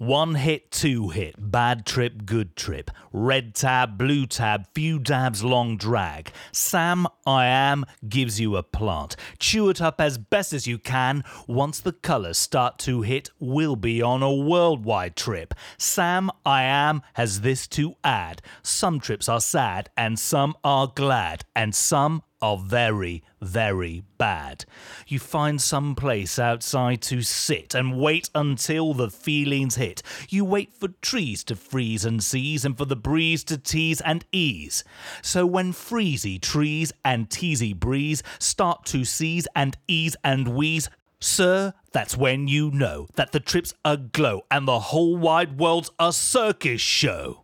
One hit, two hit, bad trip, good trip. Red tab, blue tab, few dabs, long drag. Sam I Am gives you a plant. Chew it up as best as you can. Once the colours start to hit, we'll be on a worldwide trip. Sam I Am has this to add. Some trips are sad, and some are glad, and some are very, very bad. You find some place outside to sit and wait until the feelings hit. You wait for trees to freeze and seize and for the breeze to tease and ease. So when freezy trees and teasy breeze start to seize and ease and wheeze, Sir, that's when you know that the trip's aglow and the whole wide world's a circus show.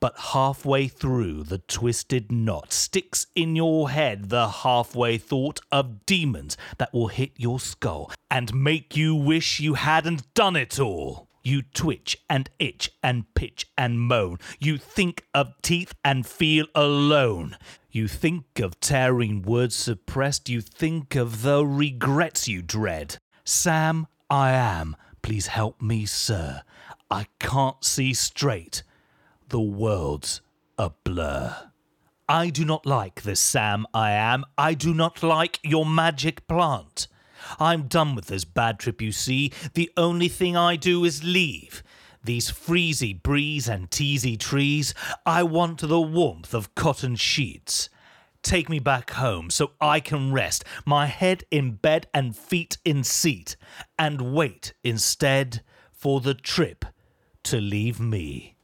But halfway through the twisted knot sticks in your head the halfway thought of demons that will hit your skull and make you wish you hadn't done it all. You twitch and itch and pitch and moan. You think of teeth and feel alone. You think of tearing words suppressed. You think of the regrets you dread. Sam, I am. Please help me, sir. I can't see straight the world's a blur. I do not like this Sam I am. I do not like your magic plant. I'm done with this bad trip, you see. The only thing I do is leave. These freezy breeze and teasy trees, I want the warmth of cotton sheets. Take me back home so I can rest, my head in bed and feet in seat, and wait instead for the trip to leave me.